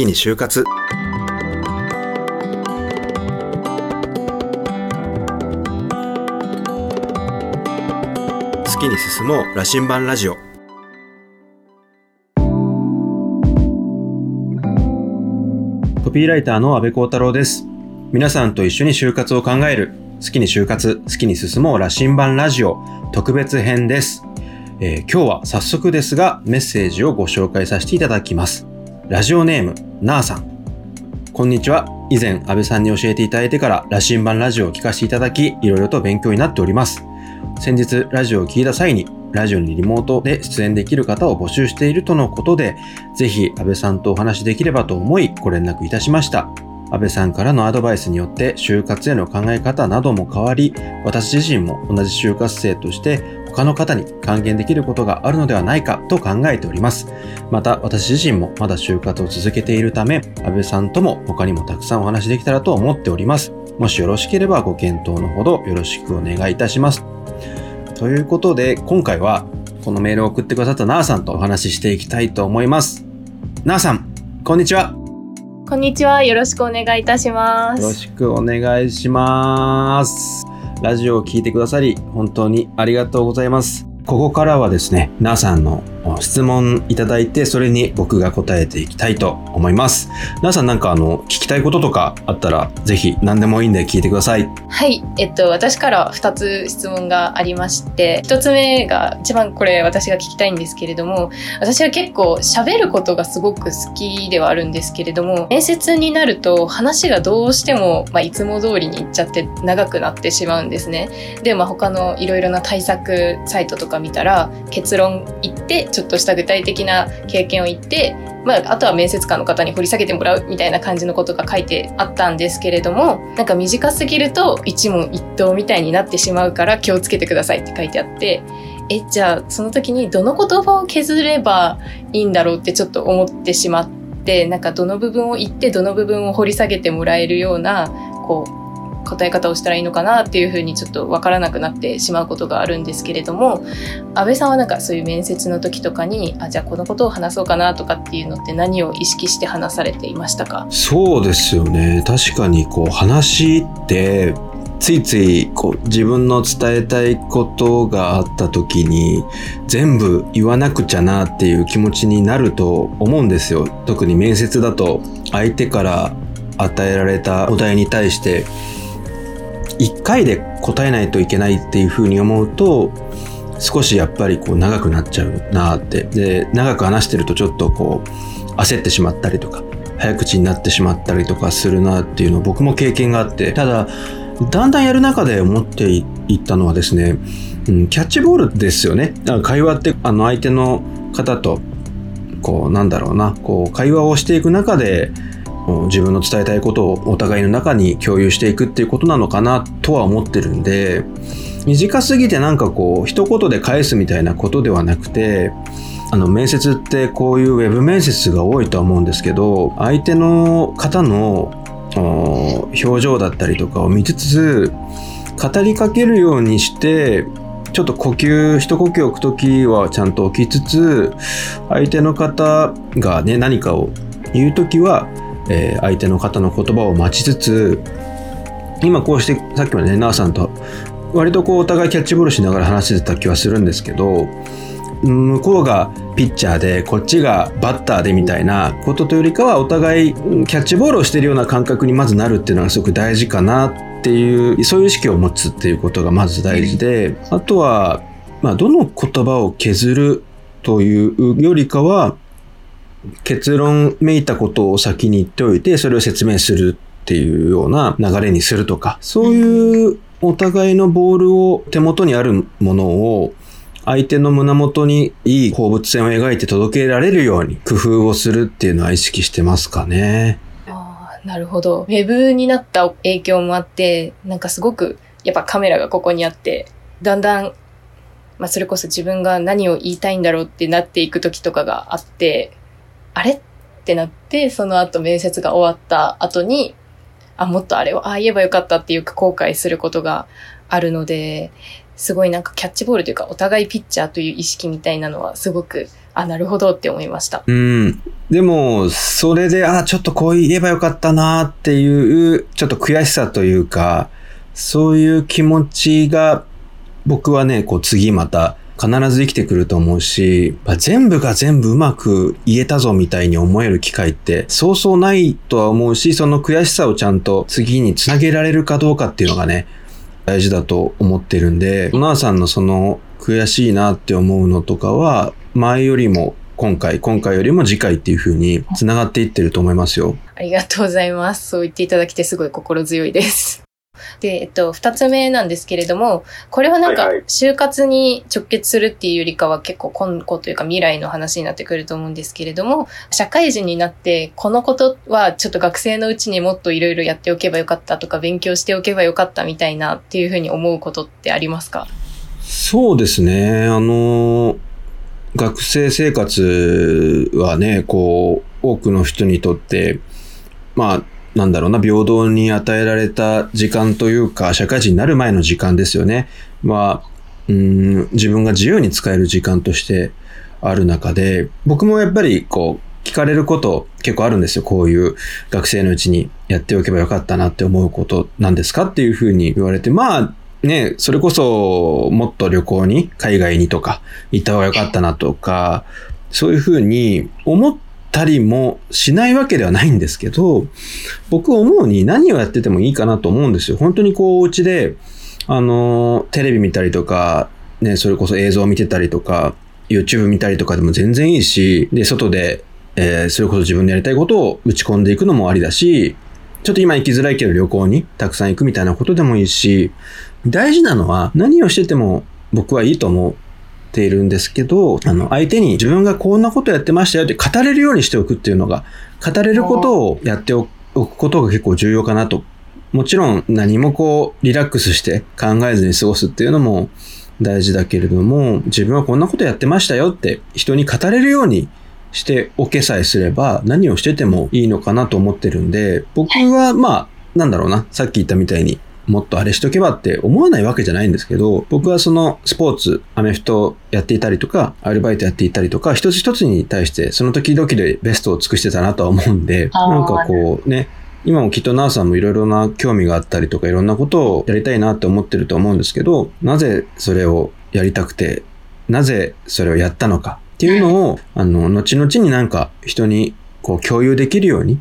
きに就活。好きに進もう羅針盤ラジオ。コピーライターの安部幸太郎です。皆さんと一緒に就活を考える。好きに就活好きに進もう羅針盤ラジオ。特別編です、えー今日は早速ですがメッセージをご紹介させていただきます。ラジオネームなーさん。こんにちは。以前安倍さんに教えていただいてから羅針盤ラジオを聞かせていただきいろいろと勉強になっております。先日ラジオを聞いた際にラジオにリモートで出演できる方を募集しているとのことでぜひ安倍さんとお話しできればと思いご連絡いたしました。安倍さんからのアドバイスによって就活への考え方なども変わり私自身も同じ就活生として他の方に還元できることがあるのではないかと考えておりますまた私自身もまだ就活を続けているため安倍さんとも他にもたくさんお話できたらと思っておりますもしよろしければご検討のほどよろしくお願いいたしますということで今回はこのメールを送ってくださったなーさんとお話ししていきたいと思いますなーさんこんにちはこんにちは。よろしくお願いいたしまよろす。しくお願いします。ラジオを聴いてくださり、本当にありがとうございます。ここからはですね、皆さんの質問いただいて、それに僕が答えていきたいと思います。なーさんなんかあの、聞きたいこととかあったら、ぜひ何でもいいんで聞いてください。はい。えっと、私から2つ質問がありまして、1つ目が、一番これ私が聞きたいんですけれども、私は結構喋ることがすごく好きではあるんですけれども、面接になると話がどうしても、まあ、いつも通りにいっちゃって長くなってしまうんですね。で、まあ、他のいろいろな対策サイトとか見たら、結論言って、ちょっとした具体的な経験を言って、まあ、あとは面接官の方に掘り下げてもらうみたいな感じのことが書いてあったんですけれどもなんか短すぎると一問一答みたいになってしまうから気をつけてくださいって書いてあってえじゃあその時にどの言葉を削ればいいんだろうってちょっと思ってしまってなんかどの部分を言ってどの部分を掘り下げてもらえるようなこう答え方をしたらいいのかなっていうふうにちょっとわからなくなってしまうことがあるんですけれども安倍さんはなんかそういう面接の時とかにあじゃあこのことを話そうかなとかっていうのって何を意識して話されていましたか？そうですよね。確かにこう話って、ついついこう自分の伝えたいことがあった時に全部言わなくちゃなっていう気持ちになると思うんですよ。特に面接だと相手から与えられたお題に対して一回で答えないといけないっていうふうに思うと少しやっぱりこう長くなっちゃうなって。で、長く話してるとちょっとこう焦ってしまったりとか早口になってしまったりとかするなっていうのを僕も経験があってただだんだんやる中で思っていったのはですね、うん、キャッチボールですよねだから会話ってあの相手の方とこうなんだろうなこう会話をしていく中で自分の伝えたいことをお互いの中に共有していくっていうことなのかなとは思ってるんで短すぎてなんかこう一言で返すみたいなことではなくてあの面接ってこういうウェブ面接が多いとは思うんですけど相手の方の表情だったりとかを見つつ語りかけるようにしてちょっと呼吸一呼吸置く時はちゃんと置きつつ相手の方がね何かを言う時は、えー相手の方の言葉を待ちつつ今こうしてさっきまでねなあさんと割とこうお互いキャッチボールしながら話してた気はするんですけど向こうがピッチャーでこっちがバッターでみたいなことというよりかはお互いうんキャッチボールをしているような感覚にまずなるっていうのがすごく大事かなっていうそういう意識を持つっていうことがまず大事であとは、まあ、どの言葉を削るというよりかは結論めいたことを先に言っておいてそれを説明するっていうような流れにするとかそういうお互いのボールを手元にあるものを相手の胸元にいい放物線を描いて届けられるように工夫をするっていうのは意識してますかね。ああなるほどウェブになった影響もあってなんかすごくやっぱカメラがここにあってだんだん、まあ、それこそ自分が何を言いたいんだろうってなっていく時とかがあってあれ？ってなってその後面接が終わった後にあもっとあれをああ言えばよかったっていう後悔することがあるのですごいなんかキャッチボールというか、お互いピッチャーという意識みたいなのはすごく、あ、なるほどって思いました。うん。でも、それで、あ、ちょっとこう言えばよかったなっていう、ちょっと悔しさというか、そういう気持ちが、僕はね、こう次また必ず生きてくると思うし、まあ全部が全部うまく言えたぞみたいに思える機会ってそうそうないとは思うし、その悔しさをちゃんと次につなげられるかどうかっていうのがね、大事だと思ってるんで、おなさんのその悔しいなって思うのとかは、前よりも今回、今回よりも次回っていう風に繋がっていってると思いますよ。ありがとうございます。そう言っていただきてすごい心強いです。で、えっと、二つ目なんですけれども、これはなんか就活に直結するっていうよりかは結構今後というか未来の話になってくると思うんですけれども、社会人になって、このことはちょっと学生のうちにもっといろいろやっておけばよかったとか、勉強しておけばよかったみたいなっていうふうに思うことってありますか？そうですね。あの、学生生活はね、こう、多くの人にとって、まあ、なんだろうな、平等に与えられた時間というか、社会人になる前の時間ですよね。まあ、うん、自分が自由に使える時間としてある中で、僕もやっぱりこう、聞かれること結構あるんですよ。こういう学生のうちにやっておけばよかったなって思うことなんですかっていうふうに言われて、まあ、ね、それこそもっと旅行に、海外にとか行った方がよかったなとか、そういうふうに思ってたりもしないわけではないんですけど、僕思うに何をやっててもいいかなと思うんですよ。本当にこう、お家で、あの、テレビ見たりとか、ね、それこそ映像を見てたりとか、YouTube 見たりとかでも全然いいし、で、外で、えーそれこそ自分でやりたいことを打ち込んでいくのもありだし、ちょっと今行きづらいけど旅行にたくさん行くみたいなことでもいいし、大事なのは何をしてても僕はいいと思うっているんですけど、あの、相手に自分がこんなことやってましたよって語れるようにしておくっていうのが、語れることをやっておくことが結構重要かなと。もちろん何もこうリラックスして考えずに過ごすっていうのも大事だけれども、自分はこんなことやってましたよって人に語れるようにしておけさえすれば何をしててもいいのかなと思ってるんで、僕はまあ、なんだろうな、さっき言ったみたいにもっとあれしとけばって思わないわけじゃないんですけど、僕はそのスポーツ、アメフトやっていたりとか、アルバイトやっていたりとか、一つ一つに対してその時々でベストを尽くしてたなとは思うんで、なんかこうね、今もきっとナーさんもいろいろな興味があったりとかいろんなことをやりたいなって思ってると思うんですけど、なぜそれをやりたくて、なぜそれをやったのかっていうのを、あの、後々になんか人にこう共有できるように、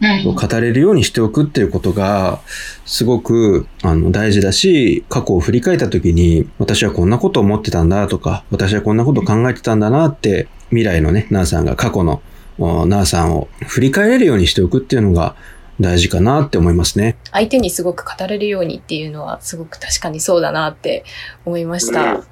うん語れるようにしておくっていうことが、すごく、あの、大事だし、過去を振り返った時に、私はこんなことを思ってたんだとか、私はこんなことを考えてたんだなって、未来のね、ナーさんが過去のおナーさんを振り返れるようにしておくっていうのが大事かなって思いますね。相手にすごく語れるようにっていうのはすごく確かにそうだなって思いました。うん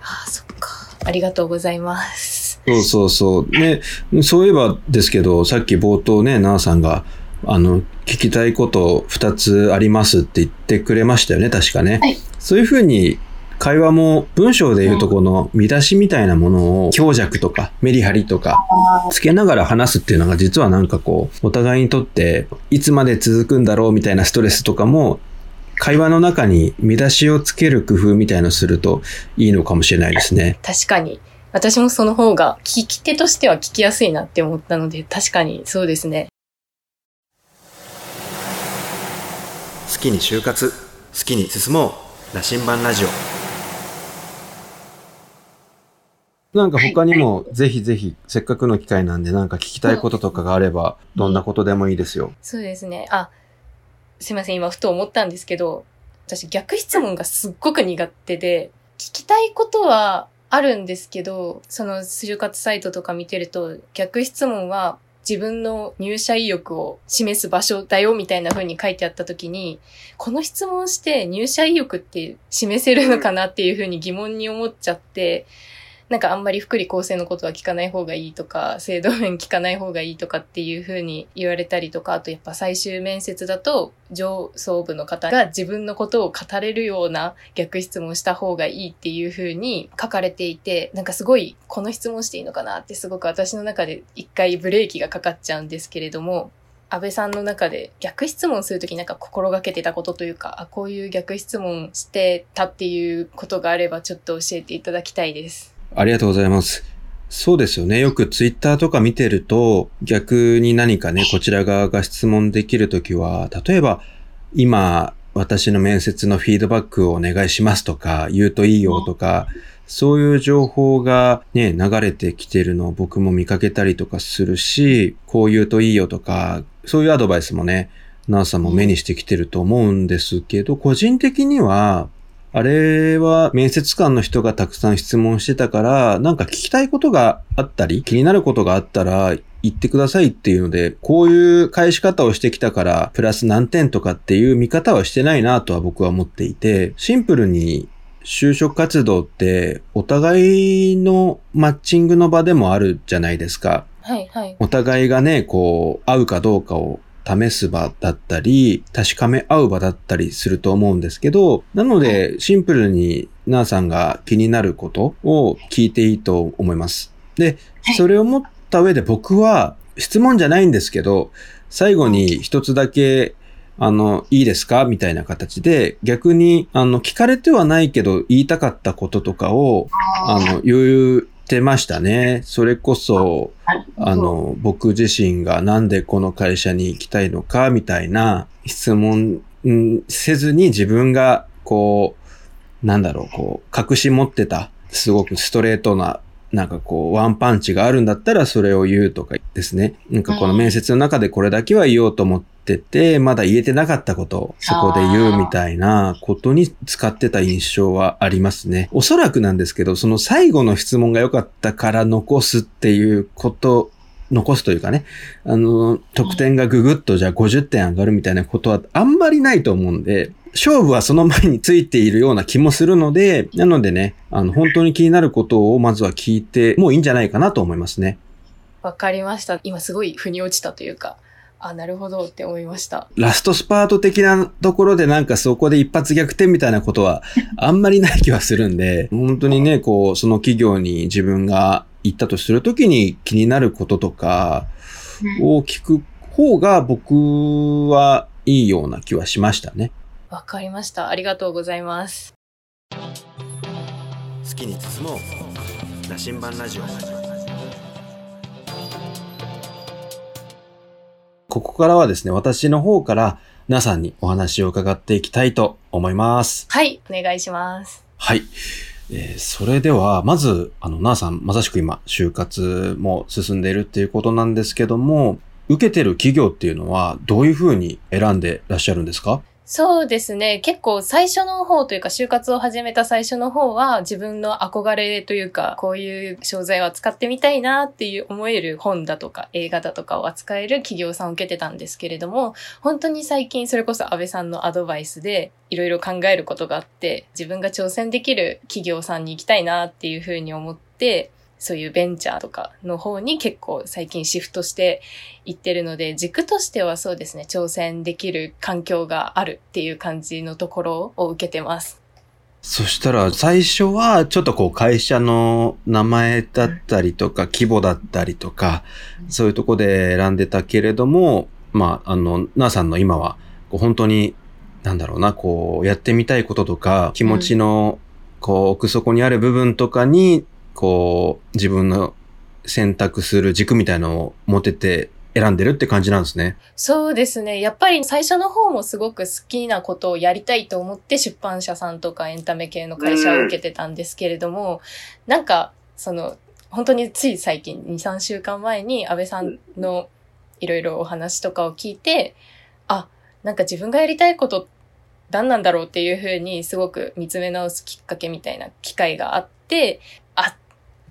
ああ、そっか。ありがとうございます。そうそうそう。ね、そういえばですけど、さっき冒頭ね、ナーさんが、あの、聞きたいこと2つありますって言ってくれましたよね、確かね。はいそういうふうに、会話も文章で言うとこの見出しみたいなものを強弱とかメリハリとかつけながら話すっていうのが実はなんかこうお互いにとっていつまで続くんだろうみたいなストレスとかも会話の中に見出しをつける工夫みたいのするといいのかもしれないですね。確かに。私もその方が聞き手としては聞きやすいなって思ったので、確かにそうですね。好きに就活、好きに進もう、羅針盤ラジオ。なんか他にも、ぜひぜひ、せっかくの機会なんで、なんか聞きたいこととかがあれば、どんなことでもいいですよ。そうですね。あ、すいません。今ふと思ったんですけど、私逆質問がすっごく苦手で、聞きたいことはあるんですけど、その就活サイトとか見てると、逆質問は自分の入社意欲を示す場所だよみたいな風に書いてあった時に、この質問して入社意欲って示せるのかなっていう風に疑問に思っちゃって、なんかあんまり福利厚生のことは聞かない方がいいとか、制度面聞かない方がいいとかっていう風に言われたりとか、あとやっぱ最終面接だと上層部の方が自分のことを語れるような逆質問した方がいいっていう風に書かれていて、なんかすごいこの質問していいのかなってすごく私の中で一回ブレーキがかかっちゃうんですけれども、安倍さんの中で逆質問するときなんか心がけてたことというか、あ、こういう逆質問してたっていうことがあればちょっと教えていただきたいです。ありがとうございます。そうですよね。よくツイッターとか見てると、逆に何かね、こちら側が質問できるときは、例えば、今、私の面接のフィードバックをお願いしますとか、言うといいよとか、そういう情報がね、流れてきてるのを僕も見かけたりとかするし、こう言うといいよとか、そういうアドバイスもね、ナーさんも目にしてきてると思うんですけど、個人的には、あれは面接官の人がたくさん質問してたから、なんか聞きたいことがあったり、気になることがあったら言ってくださいっていうので、こういう返し方をしてきたから、プラス何点とかっていう見方はしてないなとは僕は思っていて、シンプルに就職活動ってお互いのマッチングの場でもあるじゃないですか。はいはい。お互いがね、こう、合うかどうかを試す場だったり、確かめ合う場だったりすると思うんですけど、なので、シンプルになーさんが気になることを聞いていいと思います。で、それを持った上で僕は、質問じゃないんですけど、最後に一つだけ、あの、いいですか？みたいな形で、逆に、あの、聞かれてはないけど、言いたかったこととかを、あの、言ってましたね。それこそ、あの、僕自身がなんでこの会社に行きたいのかみたいな質問せずに自分がこう、なんだろう、こう、隠し持ってた、すごくストレートななんかこう、ワンパンチがあるんだったらそれを言うとかですね。なんかこの面接の中でこれだけは言おうと思ってて、まだ言えてなかったことそこで言うみたいなことに使ってた印象はありますね。おそらくなんですけど、その最後の質問が良かったから残すっていうこと残すというかね、あの、得点がぐぐっとじゃあ50点上がるみたいなことはあんまりないと思うんで、勝負はその前についているような気もするので、なのでね、あの、本当に気になることをまずは聞いてもういいんじゃないかなと思いますね。わかりました。今すごい腑に落ちたというか、あ、なるほどって思いました。ラストスパート的なところでなんかそこで一発逆転みたいなことは あんまりない気はするんで、本当にね、こう、その企業に自分が行ったとするときに気になることとかを聞く方が僕はいいような気はしましたね。わかりました。ありがとうございます。好きに進もう。羅針盤ラジオ。ここからはですね、私の方から皆さんにお話を伺っていきたいと思います。はい、お願いします。はい。えー、それでは、まず、あの、なーさん、まさしく今、就活も進んでいるっていうことなんですけども、受けてる企業っていうのは、どういうふうに選んでらっしゃるんですか？そうですね。結構最初の方というか、就活を始めた最初の方は、自分の憧れというか、こういう商材を扱ってみたいなっていう思える本だとか映画だとかを扱える企業さんを受けてたんですけれども、本当に最近それこそ安倍さんのアドバイスで、いろいろ考えることがあって、自分が挑戦できる企業さんに行きたいなっていうふうに思って、そういうベンチャーとかの方に結構最近シフトしていってるので、軸としてはそうですね、挑戦できる環境があるっていう感じのところを受けてます。そしたら最初はちょっとこう会社の名前だったりとか規模だったりとか、そういうとこで選んでたけれども、まあ、あの、なーさんの今は本当になんだろうな、こうやってみたいこととか気持ちのこう奥底にある部分とかにこう、自分の選択する軸みたいのを持てて選んでるって感じなんですね。そうですね。やっぱり最初の方もすごく好きなことをやりたいと思って出版社さんとかエンタメ系の会社を受けてたんですけれども、うん、なんか、その、本当につい最近、2、3週間前に安倍さんのいろいろお話とかを聞いて、あ、なんか自分がやりたいこと何なんだろうっていうふうにすごく見つめ直すきっかけみたいな機会があって、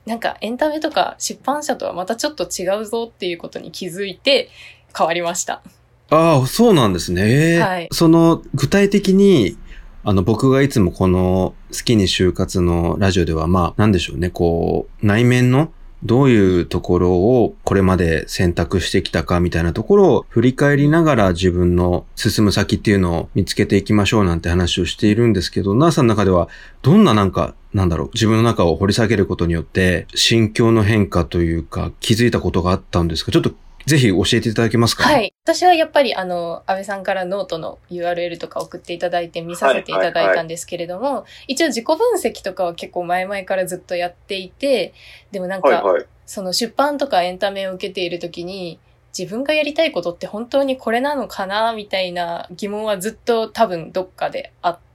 なんかエンタメとか出版社とはまたちょっと違うぞっていうことに気づいて変わりました。ああ、そうなんですね。はい。その具体的に、あの僕がいつもこの好きに就活のラジオではまあなんでしょうね、こう内面のどういうところをこれまで選択してきたかみたいなところを振り返りながら自分の進む先っていうのを見つけていきましょうなんて話をしているんですけど、ナーさんの中ではどんななんか、なんだろう、自分の中を掘り下げることによって心境の変化というか気づいたことがあったんですか？ちょっとぜひ教えていただけますか？はい。私はやっぱり、あの、安倍さんからノートの URL とか送っていただいて見させていただいたんですけれども、一応自己分析とかは結構前々からずっとやっていて、でもなんか、はいはい。その出版とかエンタメを受けているときに、自分がやりたいことって本当にこれなのかなみたいな疑問はずっと多分どっかであって、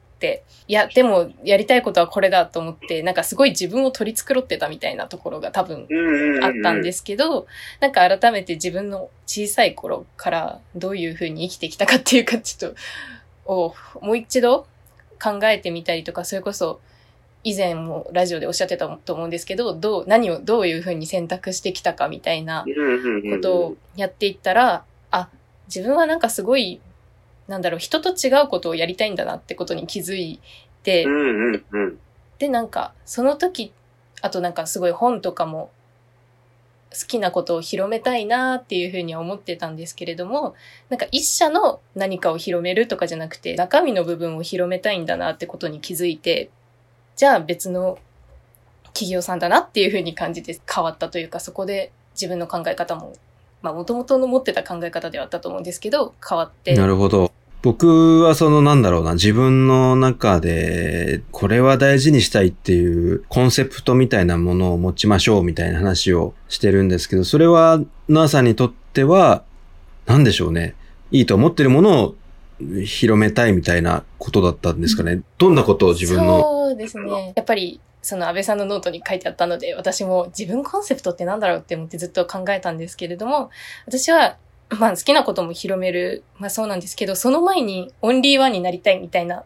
いや、でもやりたいことはこれだと思って、なんかすごい自分を取り繕ってたみたいなところが多分。あったんですすけど、なんか改めて自分の小さい頃からどういうふうに生きてきたかっていうか、ちょっと、をもう一度考えてみたりとか、それこそ以前もラジオでおっしゃってたと思うんですけど、どう、何をどういうふうに選択してきたかみたいな。ことをやっていったら、あ、自分はなんかすごい、なんだろう、人と違うことをやりたいんだなってことに気づいて、うんうんうん。で、なんか、その時、あとなんかすごい本とかも好きなことを広めたいなっていうふうには思ってたんですけれども、なんか一社の何かを広めるとかじゃなくて、中身の部分を広めたいんだなってことに気づいて、じゃあ別の企業さんだなっていうふうに感じて変わったというか、そこで自分の考え方も、まあ元々の持ってた考え方ではあったと思うんですけど、変わって。なるほど。僕はそのなんだろうな、自分の中で、これは大事にしたいっていうコンセプトみたいなものを持ちましょうみたいな話をしてるんですけど、それは、ナーさんにとっては、なんでしょうね。いいと思ってるものを広めたいみたいなことだったんですかね？どんなことを自分の？そうですね。やっぱり、その安倍さんのノートに書いてあったので、私も自分コンセプトってなんだろうって思ってずっと考えたんですけれども、私は、まあ好きなことも広める、まあそうなんですけど、その前にオンリーワンになりたいみたいな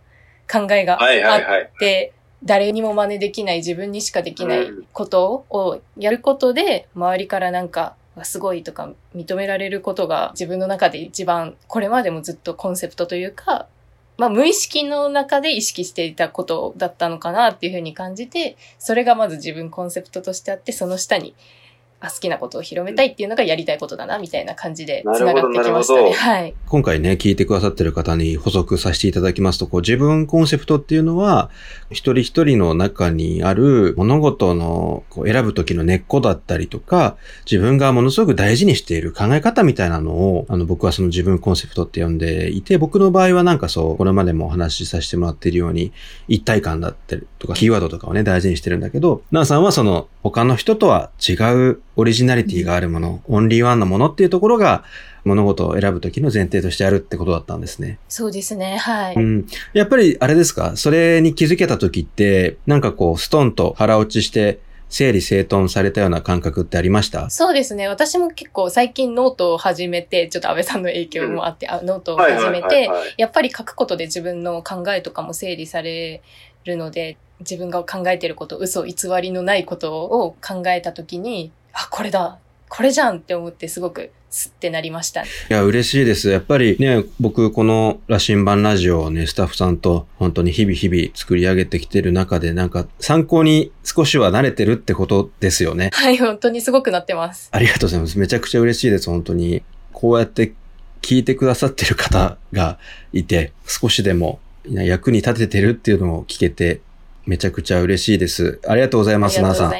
考えがあはいはいっはい。て、誰にも真似できない自分にしかできないことをやることで、周りからなんか、すごいとか認められることが自分の中で一番、これまでもずっとコンセプトというか、まあ無意識の中で意識していたことだったのかなっていうふうに感じて、それがまず自分コンセプトとしてあって、その下に、あ好きなことを広めたいっていうのがやりたいことだな、みたいな感じで繋がってきましたね。はい。今回ね、聞いてくださってる方に補足させていただきますと、こう自分コンセプトっていうのは、一人一人の中にある物事のこう選ぶ時の根っこだったりとか、自分がものすごく大事にしている考え方みたいなのを、あの僕はその自分コンセプトって呼んでいて、僕の場合はなんかそう、これまでもお話しさせてもらっているように、一体感だったりとか、キーワードとかをね、大事にしてるんだけど、ナーさんはその他の人とは違うオリジナリティがあるもの、オンリーワンのものっていうところが、物事を選ぶ時の前提としてあるってことだったんですね。そうですね。はい。うん。やっぱりあれですか？それに気づけた時って、なんかこう、ストンと腹落ちして、整理整頓されたような感覚ってありました？そうですね。私も結構最近ノートを始めて、ちょっと安倍さんの影響もあって、あノートを始めて、はいやっぱり書くことで自分の考えとかも整理されるので、自分が考えてること、嘘、偽りのないことを考えたときに、あ、これだこれじゃんって思ってすごくスッてなりました。いや、嬉しいです。やっぱりね、僕、この羅針盤ラジオをね、スタッフさんと本当に日々日々作り上げてきてる中で、なんか参考に少しは慣れてるってことですよね。はい、本当にすごくなってます。ありがとうございます。めちゃくちゃ嬉しいです、本当に。こうやって聞いてくださってる方がいて、少しでも役に立ててるっていうのを聞けて、めちゃくちゃ嬉しいです。ありがとうございあます、なさん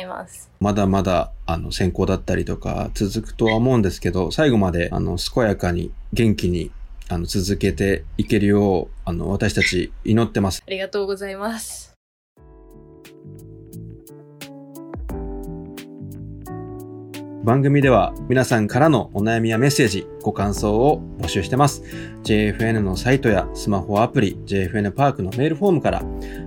まだまだ、あの、選考だったりとか続くとは思うんですけど、最後まで、あの、健やかに、元気に、あの、続けていけるよう、あの、私たち祈ってます。ありがとうございます。番組では皆さんからのお悩みやメッセージ、ご感想を募集してます。JFN のサイトやスマホアプリ、JFN パークのメールフォームから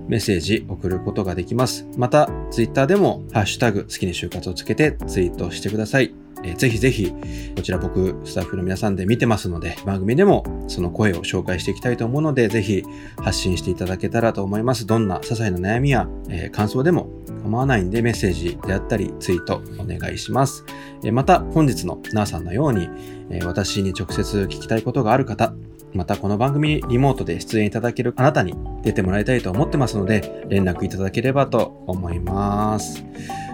メッセージ送ることができます。また、ツイッターでもハッシュタグ好きに就活をつけてツイートしてください。えーぜひぜひ、こちら僕、スタッフの皆さんで見てますので、番組でもその声を紹介していきたいと思うので、ぜひ発信していただけたらと思います。どんな些細な悩みや、えー感想でも構わないんで、メッセージであったり、ツイートお願いします。えーまた、本日のなーさんのように、えー私に直接聞きたいことがある方、またこの番組にリモートで出演いただけるあなたに出てもらいたいと思ってますので、連絡いただければと思います。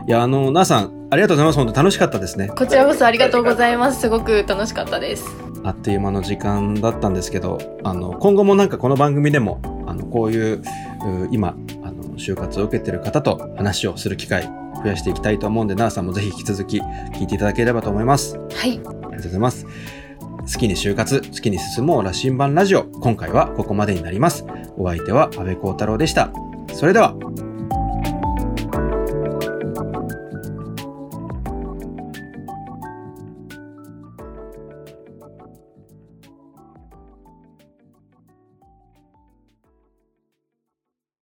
いや、あの、なーさん、ありがとうございます。本当楽しかったですね。こちらこそありがとうございます。すごく楽しかったです。あっという間の時間だったんですけど、あの、今後もなんかこの番組でも、あの、こういう、う今、就活を受けてる方と話をする機会、増増やしていきたいと思うんで、なーさんもぜひ引き続き聞いていただければと思います。はい。ありがとうございます。好きに就活、好きに進もう羅針盤ラジオ。今回はここまでになります。お相手は安部幸太郎でした。それでは、